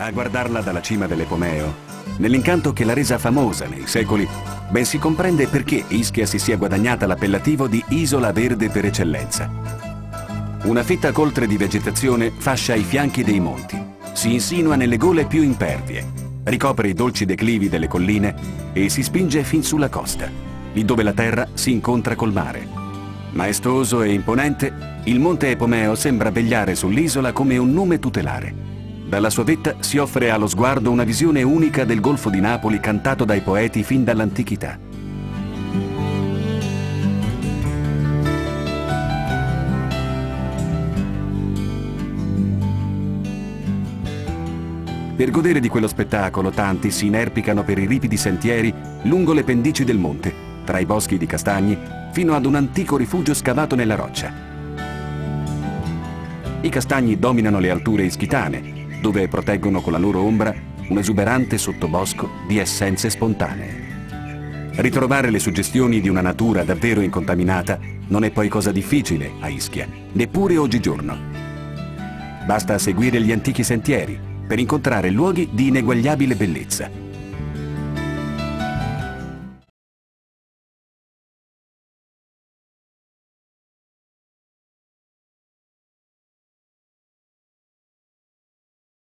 A guardarla dalla cima dell'Epomeo, nell'incanto che l'ha resa famosa nei secoli, ben si comprende perché Ischia si sia guadagnata l'appellativo di isola verde per eccellenza. Una fitta coltre di vegetazione fascia i fianchi dei monti, si insinua nelle gole più impervie, ricopre i dolci declivi delle colline e si spinge fin sulla costa, lì dove la terra si incontra col mare. Maestoso e imponente, il monte Epomeo sembra vegliare sull'isola come un nome tutelare. Dalla sua vetta si offre allo sguardo una visione unica del Golfo di Napoli cantato dai poeti fin dall'antichità. Per godere di quello spettacolo tanti si inerpicano per i ripidi sentieri lungo le pendici del monte, tra i boschi di castagni, fino ad un antico rifugio scavato nella roccia. I castagni dominano le alture ischitane, dove proteggono con la loro ombra un esuberante sottobosco di essenze spontanee. Ritrovare le suggestioni di una natura davvero incontaminata non è poi cosa difficile a Ischia, neppure oggigiorno. Basta seguire gli antichi sentieri, per incontrare luoghi di ineguagliabile bellezza